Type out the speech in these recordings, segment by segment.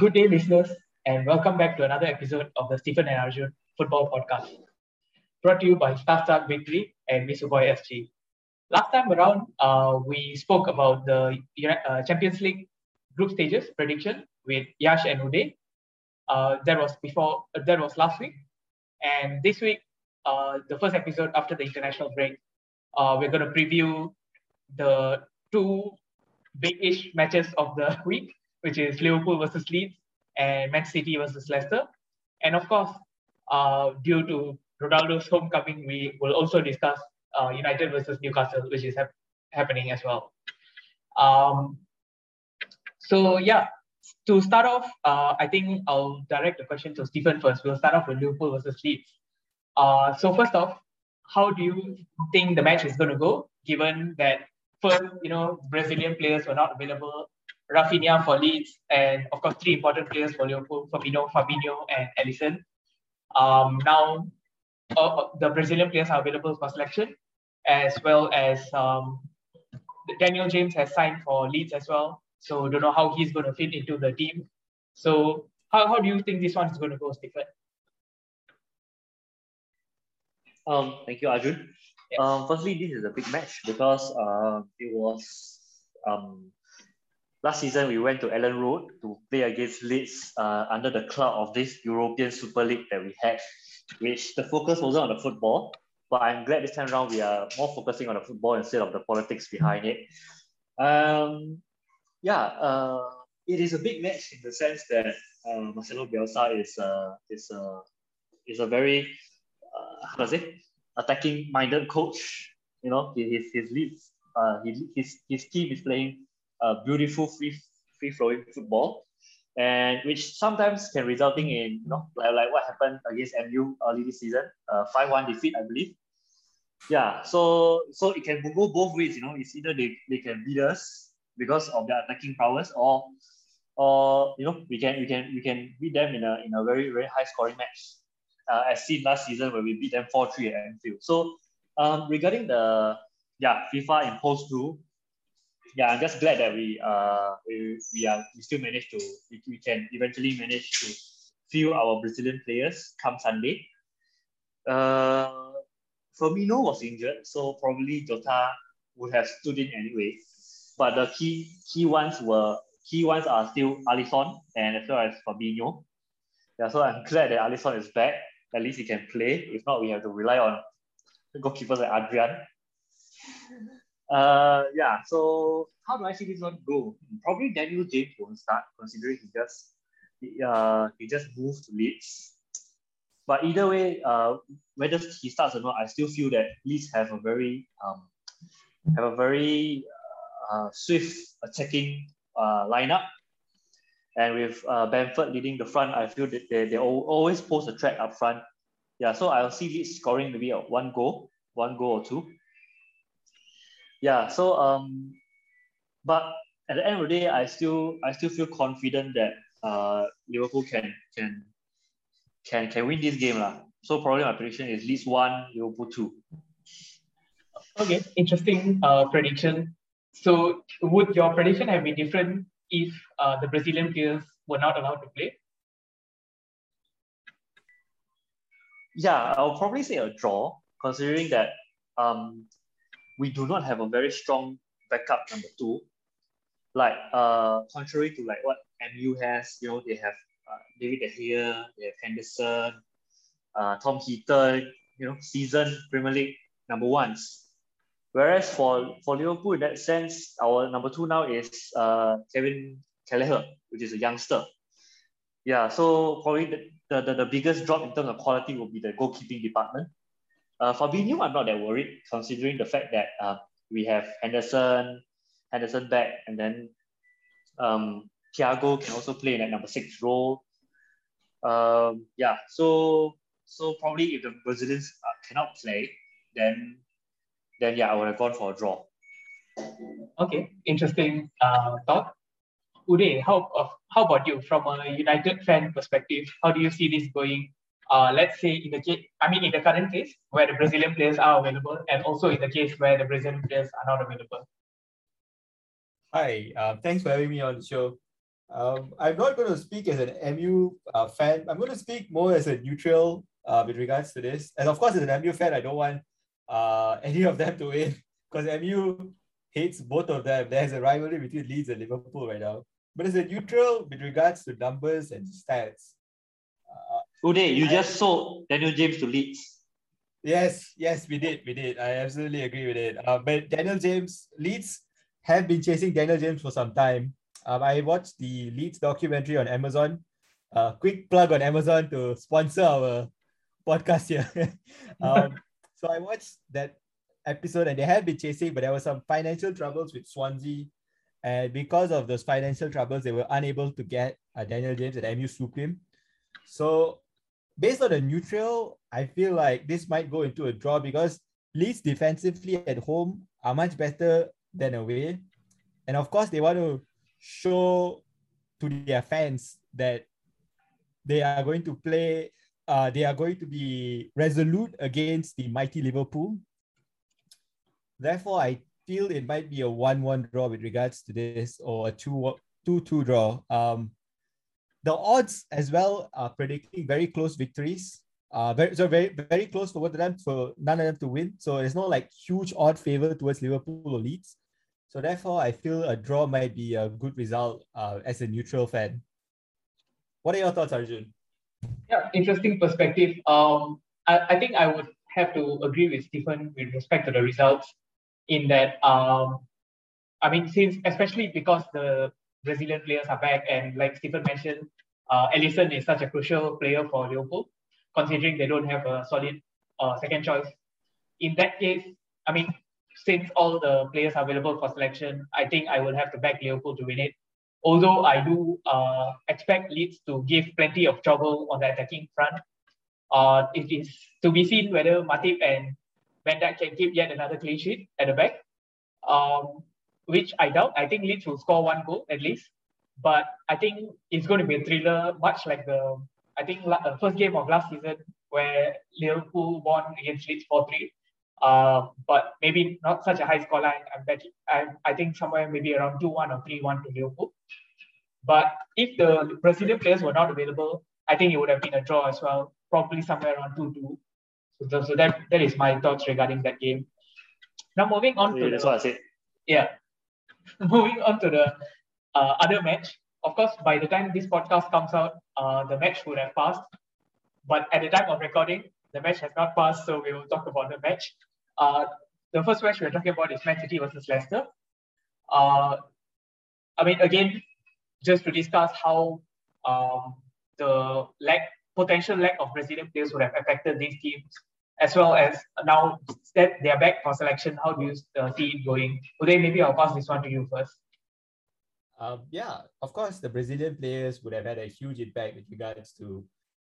Good day, listeners, and welcome back to another episode of the Stephen and Arjun Football Podcast, brought to you by Starstruck Bakery and Misuboy SG. Last time around, uh, we spoke about the uh, Champions League group stages prediction with Yash and Uday. Uh, that was before. Uh, that was last week, and this week, uh, the first episode after the international break, uh, we're going to preview the two big-ish matches of the week which is Liverpool versus Leeds and Man City versus Leicester. And of course, uh, due to Ronaldo's homecoming, we will also discuss uh, United versus Newcastle, which is hap- happening as well. Um, so yeah, to start off, uh, I think I'll direct the question to Stephen first. We'll start off with Liverpool versus Leeds. Uh, so first off, how do you think the match is going to go, given that first, you know, Brazilian players were not available Raphinha for Leeds, and of course three important players for Liverpool: Firmino, Fabinho, and Alisson. Um, now, uh, the Brazilian players are available for selection, as well as um, Daniel James has signed for Leeds as well. So don't know how he's going to fit into the team. So how, how do you think this one is going to go, Stephen? Um, thank you, Arjun. Yes. Um, firstly, this is a big match because uh, it was um, last season we went to Elland Road to play against Leeds uh, under the cloud of this European Super League that we had, which the focus wasn't on the football. But I'm glad this time around we are more focusing on the football instead of the politics behind it. Um, yeah, uh, it is a big match in the sense that uh, Marcelo Bielsa is uh, is uh, is a very uh, how does it attacking minded coach. You know, his his Leeds uh, his, his his team is playing uh, beautiful free free flowing football, and which sometimes can resulting in you know like, like what happened against MU early this season, uh, five one defeat I believe. Yeah, so so it can go both ways. You know, it's either they, they can beat us because of their attacking prowess, or or you know we can we can we can beat them in a in a very very high scoring match, uh, as seen last season where we beat them four three at Anfield. So um, regarding the yeah FIFA imposed rule, yeah, I'm just glad that we uh we, we are we still managed to we, we can eventually manage to field our Brazilian players come Sunday. Uh, Firmino was injured, so probably Jota would have stood in anyway. But the key key ones were key ones are still Alisson and as well as Fabinho. Yeah, so I'm glad that Alisson is back. At least he can play. If not, we have to rely on goalkeepers like Adrian. Uh, yeah, so how do I see this one go? Probably Daniel James won't start, considering he just he, uh, he just moved to Leeds. But either way, uh, whether he starts or not, I still feel that Leeds have a very um, have a very uh, swift attacking uh, lineup. And with uh, Bamford leading the front, I feel that they, they always pose a threat up front. Yeah, so I'll see Leeds scoring maybe one goal, one goal or two yeah so um but at the end of the day i still i still feel confident that uh liverpool can can can can win this game lah. so probably my prediction is Leeds one liverpool two. Okay interesting uh prediction. So would your prediction have been different if uh, the brazilian players were not allowed to play? Yeah i'll probably say a draw considering that um we do not have a very strong backup number two. Like uh, contrary to like what MU has, you know, they have uh, David De Gea, they have Henderson, uh, Tom Heaton, you know, seasoned Premier League number ones. Whereas for, for Liverpool, in that sense, our number two now is uh, Kevin Kelleher, which is a youngster. Yeah, so probably the, the, the biggest drop in terms of quality will be the goalkeeping department. Uh, Fabinho, I'm not that worried considering the fact that uh, we have Henderson, Henderson back, and then um, Thiago can also play in that number six role. Um, yeah, so so probably if the Brazilians uh, cannot play, then then yeah, I would have gone for a draw. Okay, interesting uh, thought. Uday, how uh, how about you from a United fan perspective? How do you see this going? Uh, let's say in the case, I mean, in the current case where the Brazilian players are available, and also in the case where the Brazilian players are not available. Hi, uh, thanks for having me on the show. Um, I'm not going to speak as an MU uh, fan. I'm going to speak more as a neutral uh, with regards to this. And of course, as an MU fan, I don't want uh, any of them to win because MU hates both of them. There's a rivalry between Leeds and Liverpool right now. But as a neutral with regards to numbers and stats. Uday, you I, just sold Daniel James to Leeds. Yes, yes, we did. We did. I absolutely agree with it. Uh, but Daniel James, Leeds have been chasing Daniel James for some time. Um, I watched the Leeds documentary on Amazon. Uh, quick plug on Amazon to sponsor our podcast here. um, so I watched that episode and they had been chasing, but there were some financial troubles with Swansea. And because of those financial troubles, they were unable to get uh, Daniel James at MU Supreme. So based on the neutral, I feel like this might go into a draw because Leeds defensively at home are much better than away. And of course, they want to show to their fans that they are going to play, uh, they are going to be resolute against the mighty Liverpool. Therefore, I feel it might be a 1 1 draw with regards to this or a 2 2 2 draw. Um, the odds as well are predicting very close victories. Uh, very, so very, very close for both of them, for none of them to win. So there's no like huge odd favor towards Liverpool or Leeds. So therefore, I feel a draw might be a good result uh, as a neutral fan. What are your thoughts, Arjun? Yeah, interesting perspective. Um, I, I think I would have to agree with Stephen with respect to the results in that, um, I mean, since especially because the Brazilian players are back and like Stephen mentioned, uh, Alisson is such a crucial player for Liverpool, considering they don't have a solid uh, second choice. In that case, I mean, since all the players are available for selection, I think I will have to back Liverpool to win it. Although I do uh, expect Leeds to give plenty of trouble on the attacking front. Uh, it is to be seen whether Matip and Van Dijk can keep yet another clean sheet at the back, um, which I doubt. I think Leeds will score one goal at least, but I think it's going to be a thriller, much like the I think la- uh, first game of last season where Liverpool won against Leeds 4 3. Uh, but maybe not such a high score line. I bet I, I think somewhere maybe around 2 1 or 3 1 to Liverpool. But if the Brazilian players were not available, I think it would have been a draw as well, probably somewhere around 2 2. So, so that, that is my thoughts regarding that game. Now, moving on yeah, to that's the, what I said. Yeah. moving on to the uh, other match. Of course, by the time this podcast comes out, uh, the match would have passed. But at the time of recording, the match has not passed, so we will talk about the match. Uh, the first match we're talking about is Man City versus Leicester. Uh, I mean, again, just to discuss how um, the lack, potential lack of Brazilian players would have affected these teams, as well as now that they are back for selection. How do you uh, see it going? Uday, maybe I'll pass this one to you first. Um, yeah, of course, the Brazilian players would have had a huge impact with regards to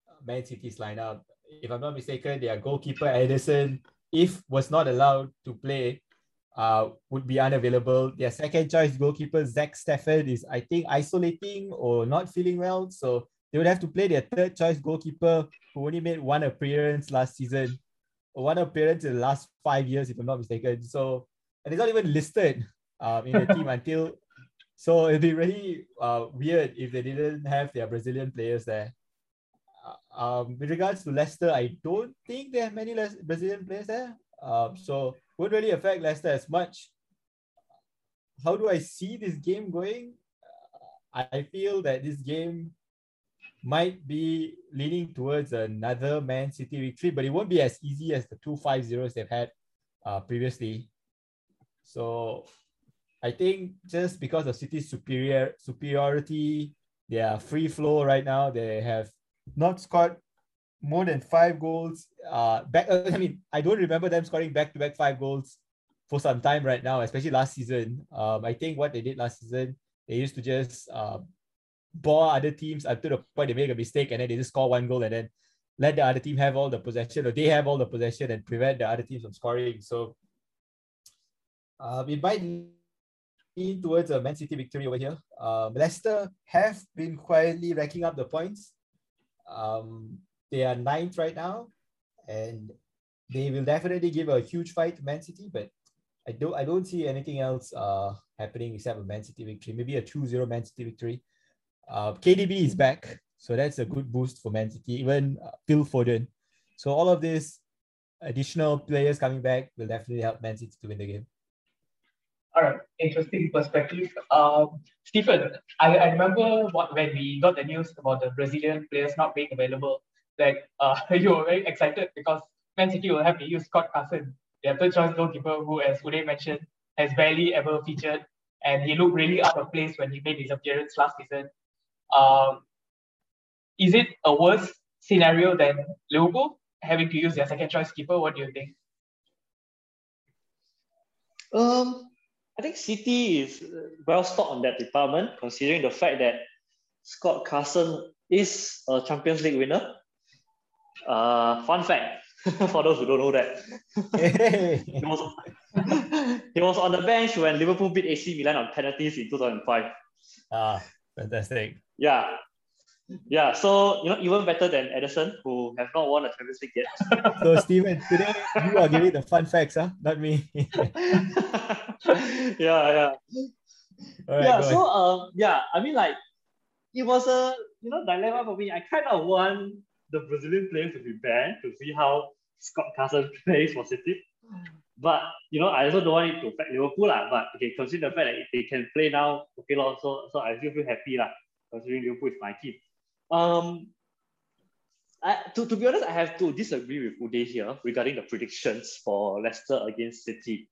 uh, Man City's lineup. If I'm not mistaken, their goalkeeper Ederson, if was not allowed to play, uh, would be unavailable. Their second choice goalkeeper, Zach Steffen, is, I think, isolating or not feeling well. So they would have to play their third choice goalkeeper, who only made one appearance last season, one appearance in the last five years, if I'm not mistaken. So, and it's not even listed um, in the team until. So it'd be really uh, weird if they didn't have their Brazilian players there. Uh, um, with regards to Leicester, I don't think they have many Les- Brazilian players there. Um, so won't really affect Leicester as much. How do I see this game going? Uh, I feel that this game might be leaning towards another Man City victory, but it won't be as easy as the two 5 zeros they've had uh, previously. So I think just because of City's superior superiority, they are free flow right now. They have not scored more than five goals. Uh, back. Uh, I mean, I don't remember them scoring back to back five goals for some time right now, especially last season. Um, I think what they did last season, they used to just uh, bore other teams up to the point they make a mistake and then they just score one goal and then let the other team have all the possession or they have all the possession and prevent the other teams from scoring. So uh, it might lean towards a Man City victory over here. Um, Leicester have been quietly racking up the points. Um, they are ninth right now, and they will definitely give a huge fight to Man City, but I don't I don't see anything else uh, happening except a Man City victory. Maybe a 2-0 Man City victory. Uh, KDB is back, so that's a good boost for Man City. Even uh, Phil Foden. So all of this additional players coming back will definitely help Man City to win the game. All right, interesting perspective. Um, Stephen, I, I remember what, when we got the news about the Brazilian players not being available, that uh, you were very excited because Man City will have to use Scott Carson, their third choice goalkeeper, who, as Uday mentioned, has barely ever featured, and he looked really out of place when he made his appearance last season. Um, is it a worse scenario than Liverpool having to use their second choice keeper? What do you think? Um, I think City is well stocked on that department, considering the fact that Scott Carson is a Champions League winner. Uh, fun fact for those who don't know that. he, was, he was on the bench when Liverpool beat AC Milan on penalties in 2005. Ah, fantastic. Yeah. Yeah, so you know, even better than Ederson, who have not won a Champions League yet. so Stephen, today you are giving the fun facts, huh? Not me. yeah, yeah. Right, yeah, so um, yeah, I mean like it was a you know dilemma for me. I kind of want the Brazilian players to be banned to see how Scott Carson plays for City. But you know, I also don't want it to affect Liverpool lah. But okay, consider the fact that they can play now, okay, lor, so so I still feel happy lah, considering Liverpool is my team. Um, I, to, to be honest, I have to disagree with Uday here regarding the predictions for Leicester against City.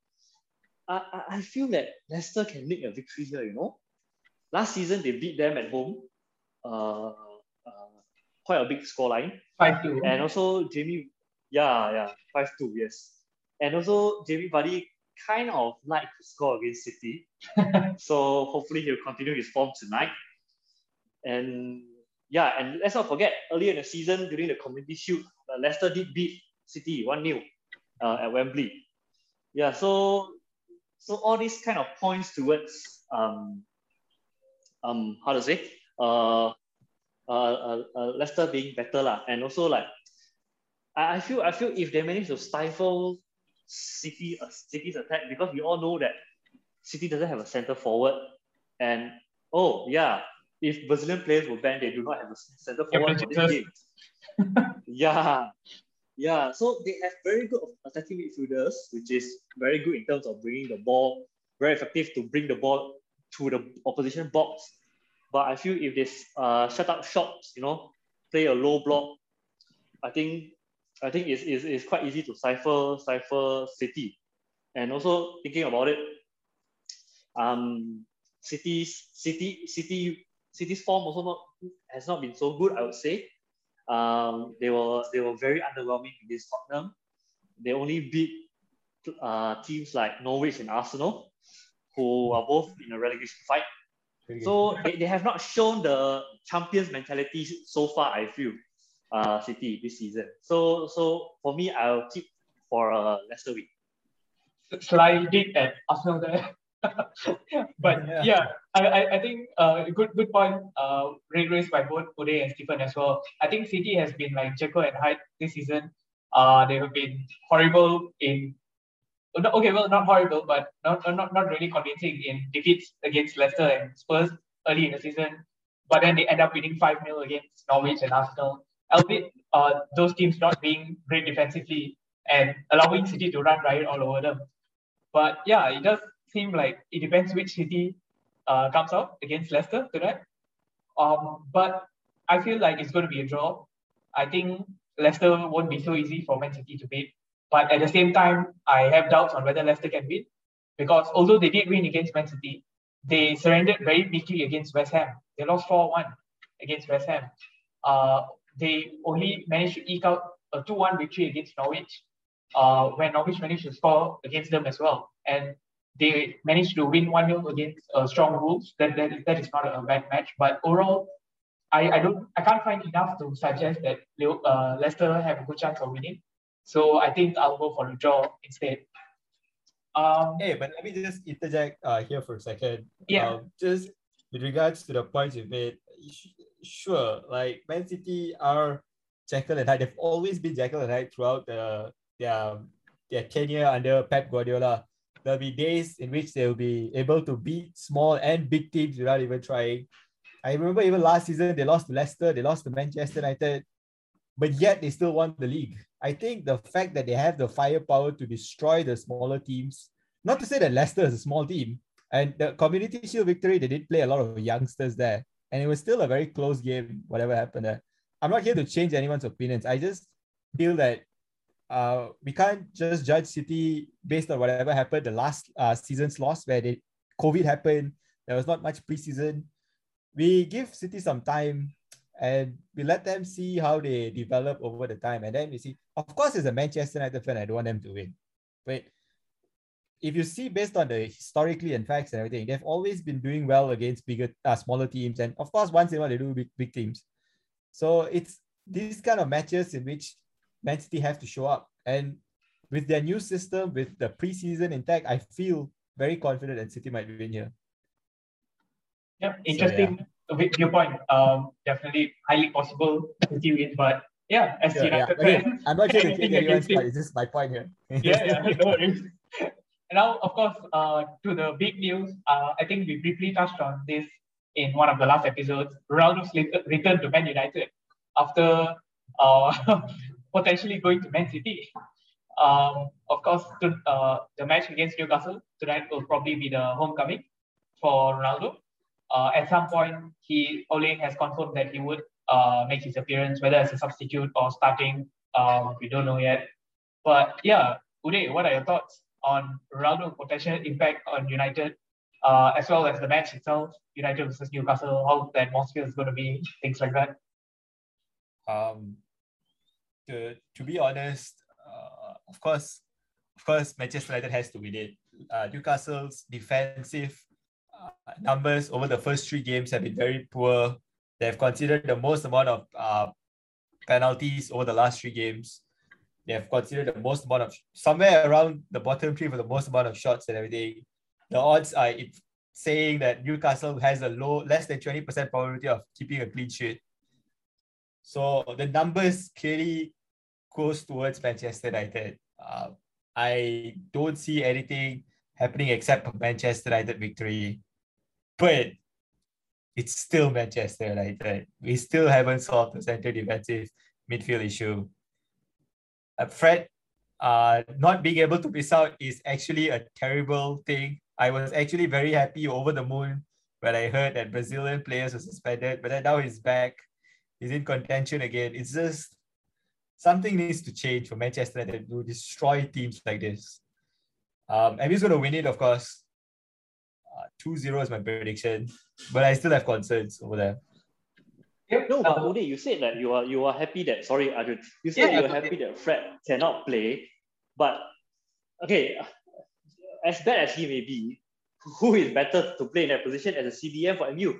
I, I, I feel that Leicester can make a victory here, you know. Last season, they beat them at home. Uh, uh, quite a big scoreline. 5-2. And also, Jamie, yeah, yeah, 5-2, yes. And also, Jamie Vardy kind of like to score against City. so hopefully he'll continue his form tonight. And yeah, and let's not forget, earlier in the season during the Community Shield, uh, Leicester did beat City 1 0 uh, at Wembley. Yeah, so so all these kind of points towards um, um, how to say, uh, uh, uh, uh Leicester being better lah, and also like I, I feel I feel if they manage to stifle City uh, City's attack because we all know that City doesn't have a center forward, and oh yeah, if Brazilian players were banned, they do not have a center forward for this game. yeah, yeah. So they have very good attacking midfielders, which is very good in terms of bringing the ball, very effective to bring the ball to the opposition box. But I feel if they uh, shut up shops, you know, play a low block, I think I think it's, it's, it's quite easy to cipher cipher City. And also thinking about it, um, City's City City City's form also not has not been so good, I would say. Um, they were they were very underwhelming against Tottenham. They only beat uh, teams like Norwich and Arsenal, who are both in a relegation fight. So they, they have not shown the champions mentality so far, I feel, uh, City this season. So so for me, I'll keep for a uh, Leicester win. Sliding at Arsenal there. but yeah, yeah I, I, I think uh, good good point uh, raised by both Uday and Stephen as well. I think City has been like Jekyll and Hyde this season. Uh, they have been horrible in okay, well, not horrible, but not, not not really convincing in defeats against Leicester and Spurs early in the season. But then they end up winning 5 0 against Norwich and Arsenal. Albeit uh, those teams not being great defensively and allowing City to run riot all over them. But yeah, it does seem like it depends which city uh, comes out against Leicester tonight. Um, but I feel like it's going to be a draw. I think Leicester won't be so easy for Man City to beat. But at the same time, I have doubts on whether Leicester can win because although they did win against Man City, they surrendered very weakly against West Ham. They lost 4 1 against West Ham. Uh, they only managed to eke out a 2 1 victory against Norwich uh, when Norwich managed to score against them as well. And they managed to win 1 0 against uh, strong Wolves. That, that, that is not a bad match. But overall, I, I don't I can't find enough to suggest that uh, Leicester have a good chance of winning. So I think I'll go for the draw instead. Um, hey, but let me just interject uh, here for a second. Yeah. Um, just with regards to the points you made, sure, like Man City are Jekyll and Hyde. They've always been Jekyll and Hyde throughout the their their tenure under Pep Guardiola. There'll be days in which they'll be able to beat small and big teams without even trying. I remember even last season they lost to Leicester, they lost to Manchester United, but yet they still won the league. I think the fact that they have the firepower to destroy the smaller teams, not to say that Leicester is a small team, and the Community Shield victory, they did play a lot of youngsters there, and it was still a very close game, whatever happened there. I'm not here to change anyone's opinions. I just feel that uh, we can't just judge City based on whatever happened the last uh, season's loss where they COVID happened. There was not much preseason. We give City some time and we let them see how they develop over the time. And then we see, of course, as a Manchester United fan, I don't want them to win. But if you see based on the historically and facts and everything, they've always been doing well against bigger, uh, smaller teams. And of course, once in a while, they do big, big teams. So it's these kind of matches in which Man City have to show up. And with their new system, with the preseason intact, I feel very confident that City might win here. Yeah, interesting so, yeah. viewpoint. Um, definitely highly possible City win, but yeah, as yeah, United yeah. Again, I'm not sure take anyone's part. It's just my point here. yeah, yeah, no worries. Now, of course, uh, to the big news, uh, I think we briefly touched on this in one of the last episodes. Ronaldo's return to Man United after uh, potentially going to Man City. Um, of course, to, uh, the match against Newcastle tonight will probably be the homecoming for Ronaldo. Uh, at some point, he Ole has confirmed that he would uh, make his appearance, whether as a substitute or starting. Um, we don't know yet. But yeah, Uday, what are your thoughts on Ronaldo potential impact on United, uh, as well as the match itself, United versus Newcastle, how the atmosphere is going to be, things like that? Um, to, to be honest, uh, of course, of course, Manchester United has to win it. Uh, Newcastle's defensive uh, numbers over the first three games have been very poor. They've considered the most amount of uh, penalties over the last three games. They have considered the most amount of somewhere around the bottom three for the most amount of shots and everything. The odds are it's saying that Newcastle has a low, less than 20% probability of keeping a clean sheet. So the numbers clearly goes towards Manchester United. Uh, I don't see anything happening except for Manchester United victory. But it's still Manchester United. We still haven't solved the center defensive midfield issue. Fred, uh, not being able to miss out is actually a terrible thing. I was actually very happy over the moon when I heard that Brazilian players were suspended, but now he's back. He's in contention again. It's just something needs to change for Manchester United to destroy teams like this. Um, he's going to win it, of course. Uh, 2-0 is my prediction, but I still have concerns over there. No, but Ode, you said that you are you are happy that sorry, Arjun, you said yeah, you're happy that Fred cannot play, but okay, as bad as he may be, who is better to play in that position as a CDM for MU?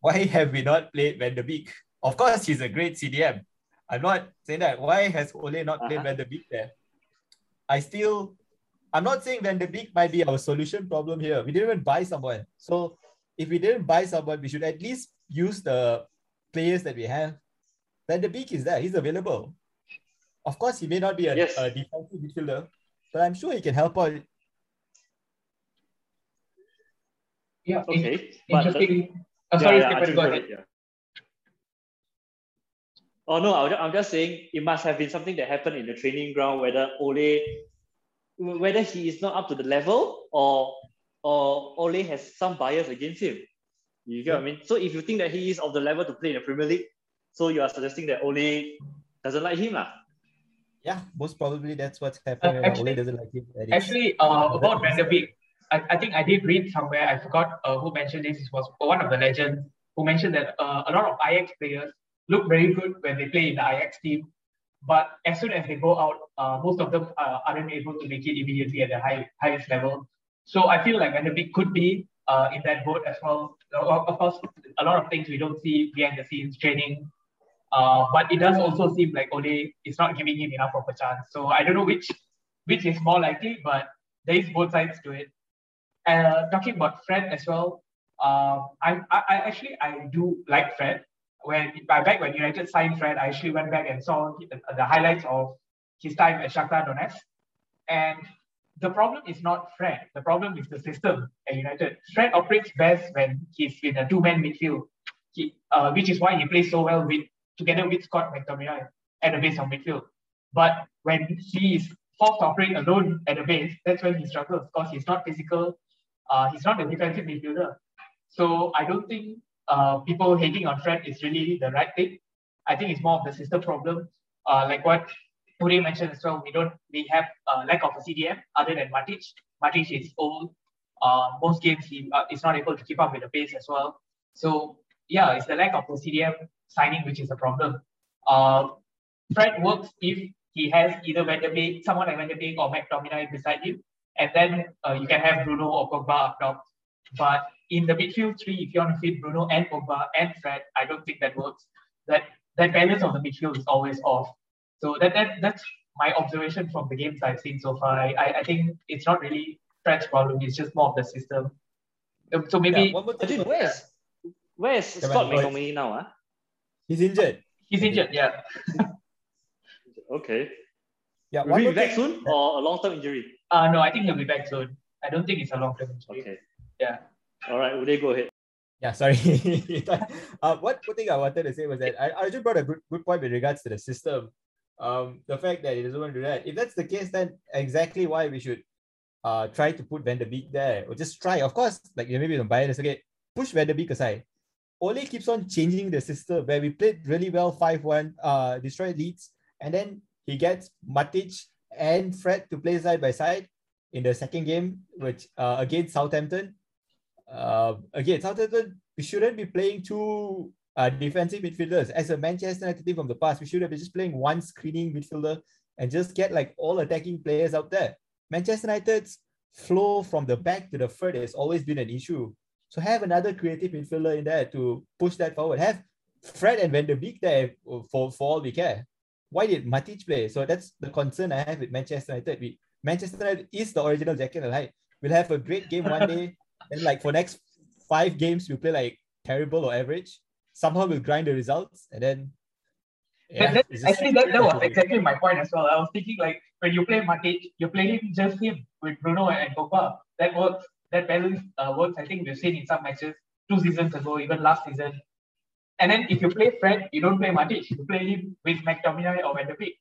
Why have we not played Van der Beek? Of course, he's a great CDM. I'm not saying that. Why has Ole not played uh-huh. Van der Beek there? I still, I'm not saying Van der Beek might be our solution problem here. We didn't even buy someone. So if we didn't buy someone, we should at least use the players that we have. Van der Beek is there. He's available. Of course, he may not be a, yes. a defensive midfielder, but I'm sure he can help out. Yeah, okay. Interesting. But, uh, oh, sorry, yeah, yeah, go ahead. Yeah. Oh no, I'm just saying it must have been something that happened in the training ground, whether Ole, whether he is not up to the level or or Ole has some bias against him. You get yeah. what I mean? So if you think that he is of the level to play in the Premier League, so you are suggesting that Ole doesn't like him, lah. Yeah, most probably that's what's happening. Uh, actually, Ole doesn't like him. Actually, uh, about Van der Beek, I, I think I did read somewhere. I forgot uh, who mentioned this. It was one of the legends who mentioned that uh, a lot of Ajax players look very good when they play in the Ajax team. But as soon as they go out, uh, most of them uh, aren't able to make it immediately at the high, highest level. So I feel like Van der Beek could be uh, in that boat as well. Of course, a lot of things we don't see behind the scenes training, uh, but it does also seem like Ole is not giving him enough of a chance. So I don't know which which is more likely, but there is both sides to it. Uh, talking about Fred as well, um, I, I, I actually I do like Fred. When back when United signed Fred, I actually went back and saw the, the highlights of his time at Shakhtar Donetsk, and the problem is not Fred. The problem is the system at United. Fred operates best when he's in a two-man midfield, he, uh, which is why he plays so well with together with Scott McTominay at the base of midfield. But when he is forced to operate alone at the base, that's when he struggles because he's not physical. Uh, he's not a defensive midfielder. So I don't think uh, people hating on Fred is really the right thing. I think it's more of the system problem. Uh, like what Puri mentioned as well, we don't we have a lack of a CDM other than Matic. Matic is old. Uh, most games he uh, is not able to keep up with the pace as well. So yeah, it's the lack of a CDM signing which is a problem. Uh, Fred works if he has either Van der Beek, someone like Van der Beek or McTominay beside him, and then uh, you can have Bruno or Pogba up top. But in the midfield three, if you want to fit Bruno and Pogba and Fred, I don't think that works. That that balance of the midfield is always off. So that, that that's my observation from the games I've seen so far. I, I, I think it's not really Fred's problem, it's just more of the system. Um, so maybe yeah, Dude, where's where's Scott McTominay now? Huh? He's injured. He's injured, yeah. okay. Yeah, Will he be back soon or a long term injury? Uh no, I think he'll be back soon. I don't think it's a long term injury. Okay. Yeah. All right, Would they go ahead. Yeah, sorry. uh, what, one thing I wanted to say was that I, I just brought a good, good point with regards to the system. Um, the fact that he doesn't want to do that. If that's the case, then exactly why we should uh try to put Van der Beek there, or just try. Of course, like maybe don't buy this. Okay, push Van der Beek aside. Ole keeps on changing the system where we played really well 5-1, uh, destroyed Leeds, and then he gets Matic and Fred to play side by side in the second game, which uh, against Southampton. Uh, again, Southampton, we shouldn't be playing two uh, defensive midfielders. As a Manchester United team from the past, we should have been just playing one screening midfielder and just get like all attacking players out there. Manchester United's flow from the back to the front has always been an issue. So have another creative midfielder in there to push that forward. Have Fred and Van der Beek there for, for all we care. Why did Matic play? So that's the concern I have with Manchester United. We, Manchester United is the original Jekyll and Hyde. We'll have a great game one day, and like for next five games, we play like terrible or average. Somehow we'll grind the results, and then yeah, that, that, actually, that, that was exactly my point as well. I was thinking like when you play Matic, you play him just him with Bruno and Pogba. That works that balance uh, works. I think we've seen in some matches two seasons ago, even last season. And then if you play Fred, you don't play Matic. You play him with McTominay or Van Beek.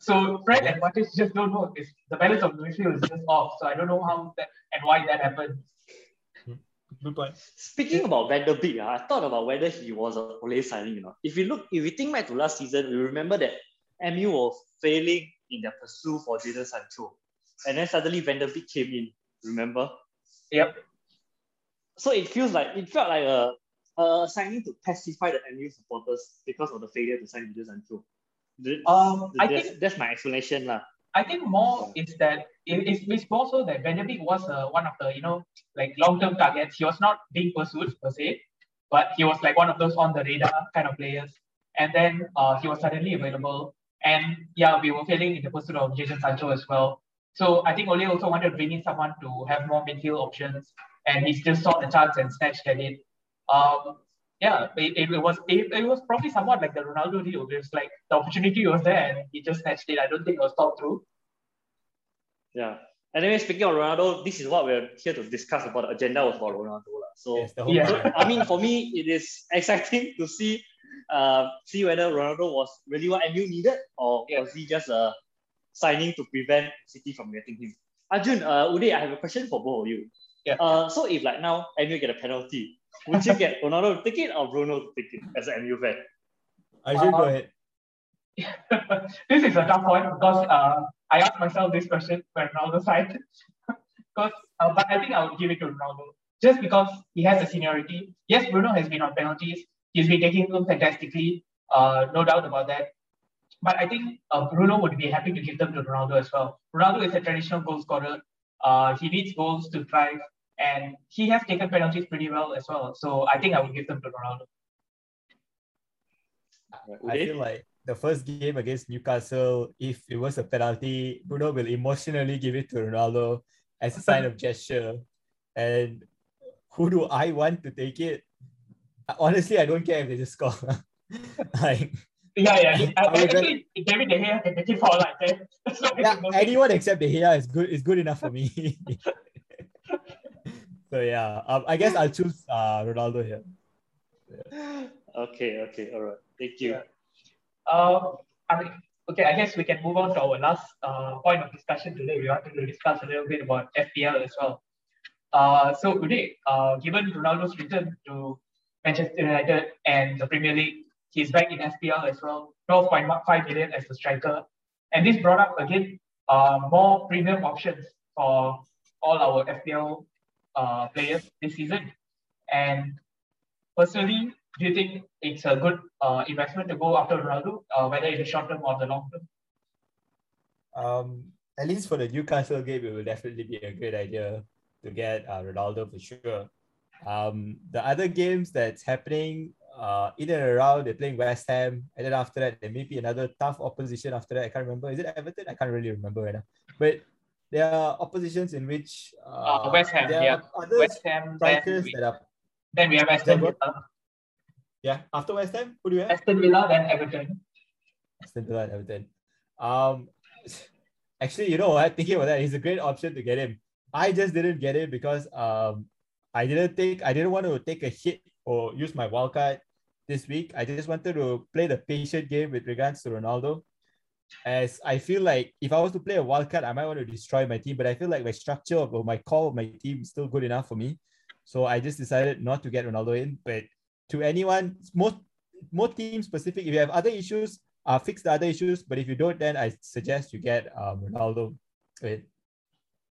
So Fred and Matic just don't work. It's, the balance of the midfield is just off. So I don't know how that and why that happened. Good point. Speaking about Van der uh, I thought about whether he was a Ole signing you know. If you look, if we think back to last season, we remember that MU was failing in their pursuit for Jadon Sancho. And then suddenly Van der Beek came in, remember? Yep. So it feels like it felt like a, a signing to pacify the MU supporters because of the failure to sign Jadon Sancho. Um, I that's, think that's my explanation lah. I think more is that it, it's, it's more so that Beek was uh, one of the you know like long term targets. He was not being pursued per se, but he was like one of those on the radar kind of players. And then uh, he was suddenly available, and yeah, we were failing in the pursuit of Jadon Sancho as well. So I think Ole also wanted to bring in someone to have more midfield options, and he still saw the chance and snatched at it. Um, yeah, it, it was it, it was probably somewhat like the Ronaldo deal. It was like the opportunity was there and he just snatched it. I don't think it was thought through. Yeah. Anyway, speaking of Ronaldo, this is what we're here to discuss about. The agenda was about Ronaldo. So, yes, yeah. I mean, for me, it is exciting to see uh, see whether Ronaldo was really what MU needed or yeah. was he just a signing to prevent City from getting him. Arjun, uh, Uday, I have a question for both of you. Yeah. Uh, so if like now MU get a penalty, would you get Ronaldo to take it or Bruno to take it as an MU fan? Arjun, uh, go ahead. this is a tough one because uh, I asked myself this question when Ronaldo side. because, uh, but I think I would give it to Ronaldo just because he has a seniority. Yes, Bruno has been on penalties. He's been taking them fantastically. Uh, no doubt about that. But I think uh, Bruno would be happy to give them to Ronaldo as well. Ronaldo is a traditional goal scorer. Uh, he needs goals to thrive, and he has taken penalties pretty well as well. So I think I would give them to Ronaldo. I feel like the first game against Newcastle, if it was a penalty, Bruno will emotionally give it to Ronaldo as a sign of gesture. And who do I want to take it? Honestly, I don't care if they just score. like yeah, yeah. I, I, actually, David De Gea can take it for like that. yeah, anyone except De Gea is good is good enough for me. so yeah, um, I guess I'll choose uh, Ronaldo here. Yeah. Okay, okay, all right. Thank you. Yeah. Um, I mean, okay, I guess we can move on to our last uh, point of discussion today. We wanted to discuss a little bit about FPL as well. Uh, so today, uh, given Ronaldo's return to Manchester United and the Premier League, he's back in FPL as well, 12.5 million as a striker. And this brought up again uh, more premium options for all our FPL uh, players this season. And personally, do you think it's a good uh, investment to go after Ronaldo, uh, whether it's the short term or the long term? Um, at least for the Newcastle game, it will definitely be a great idea to get uh, Ronaldo for sure. Um, the other games that's happening uh, in and around, they're playing West Ham, and then after that, there may be another tough opposition after that. I can't remember. Is it Everton? I can't really remember right now. But there are oppositions in which uh, uh West Ham, yeah. West Ham, strikers then we, that are. Then we have Aston Villa. Yeah, after West Ham, who do you have? Aston Villa, then Everton. Aston Villa and Everton. Um, actually, you know what? Thinking about that, he's a great option to get him. I just didn't get it because um, I didn't think I didn't want to take a hit or use my wildcard this week. I just wanted to play the patient game with regards to Ronaldo. As I feel like if I was to play a wildcard, I might want to destroy my team, but I feel like my structure or my call of my team is still good enough for me. So I just decided not to get Ronaldo in. But to anyone, most more team specific. If you have other issues, uh, fix the other issues. But if you don't, then I suggest you get um, Ronaldo. Wait.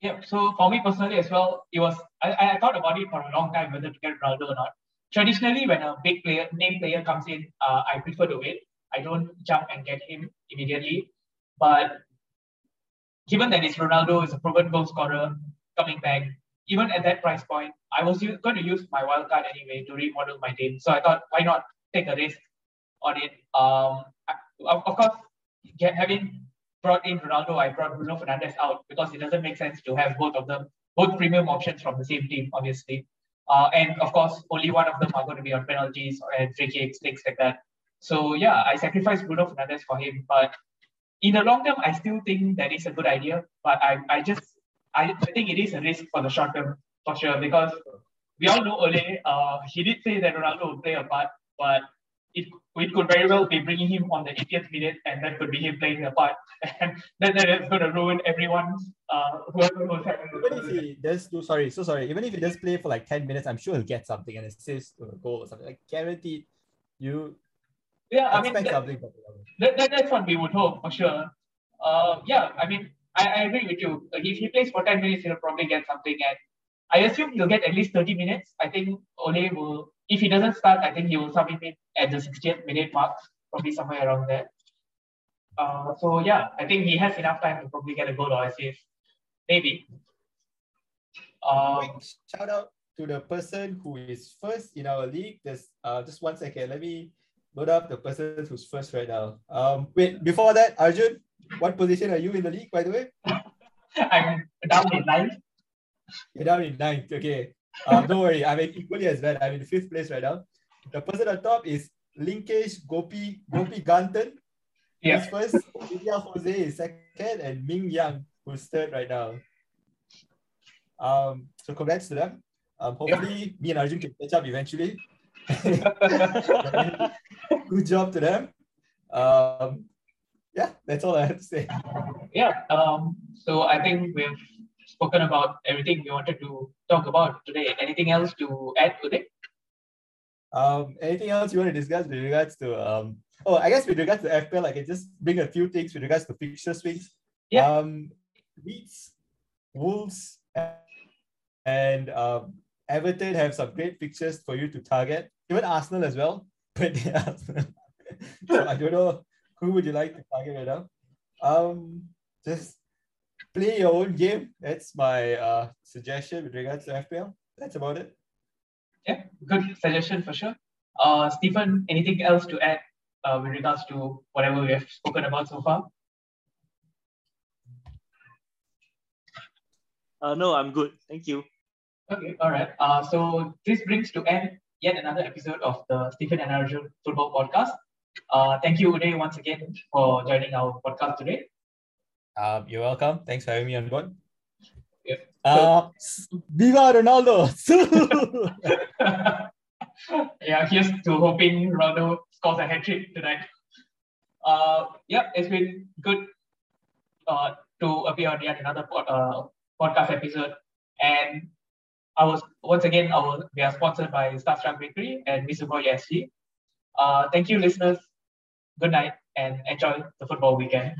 Yeah. So for me personally as well, it was I, I thought about it for a long time whether to get Ronaldo or not. Traditionally, when a big player, name player comes in, uh, I prefer to wait. I don't jump and get him immediately. But given that it's Ronaldo is a proven goal scorer coming back, even at that price point, I was going to use my wildcard anyway to remodel my team. So I thought, why not take a risk on it? Um, of, of course, get, having brought in Ronaldo, I brought Bruno Fernandes out because it doesn't make sense to have both of them, both premium options from the same team, obviously. Uh, and of course, only one of them are going to be on penalties and free kicks, things like that. So yeah, I sacrificed Bruno Fernandes for him. But in the long term, I still think that is a good idea. But I, I just I, I think it is a risk for the short term for sure because we all know Ole, uh, he did say that Ronaldo will play a part, but it, it could very well be bringing him on the 80th minute and that could be him playing a part. And then that is going to ruin everyone's, uh, whoever was having Even if he does do, sorry, so sorry, even if he does play for like 10 minutes, I'm sure he'll get something and assist or a goal or something. Like guaranteed, you yeah, I mean, that, that, that, that's what we would hope for sure. Uh, yeah, I mean, I, I agree with you. If he plays for 10 minutes, he'll probably get something. And I assume he'll get at least 30 minutes. I think Ole will, if he doesn't start, I think he will submit it at the 60th minute mark, probably somewhere around there. Uh, so yeah, I think he has enough time to probably get a goal or assist. Maybe. Um, shout out to the person who is first in our league. There's uh, just one second. Let me load up the person who's first right now. Um, wait, before that, Arjun, what position are you in the league, by the way? I'm down in ninth. You're down in ninth. Okay. Um, don't worry. I'm equally as bad. I'm in fifth place right now. The person on top is Linkesh Gopi Gopi Gantan. Yeah. He's first. Ilya Jose is second, and Ming Yang who's third right now. Um, so congrats to them. Um, hopefully me and Arjun can catch up eventually. Good job to them. Um, yeah, that's all I have to say. Yeah. Um, so I think we've spoken about everything we wanted to talk about today. Anything else to add today? Um, anything else you want to discuss with regards to um oh I guess with regards to FPL, I can just bring a few things with regards to fixture swings. Yeah. Um Leeds, Wolves, and um, Everton have some great fixtures for you to target. Even Arsenal as well. But so I don't know who would you like to target right now? Um, just play your own game. That's my uh, suggestion with regards to FPL. That's about it. Yeah, good suggestion for sure. Uh, Stephen, anything else to add uh, with regards to whatever we have spoken about so far? Uh, no, I'm good. Thank you. Okay, all right. Uh, so this brings to end yet another episode of the Stephen and Arjun Football Podcast. Uh, thank you, Uday, once again for joining our podcast today. Um, you're welcome. Thanks for having me on board. Yep. Uh, Viva Ronaldo! yeah, here's to hoping Ronaldo scores a hat trick tonight. Uh, yeah, it's been good uh, to appear on yet another pod, uh, podcast episode. And I was once again, our, we are sponsored by Starstruck Bakery and Misubo SG. Uh, thank you, listeners. Good night and enjoy the football weekend.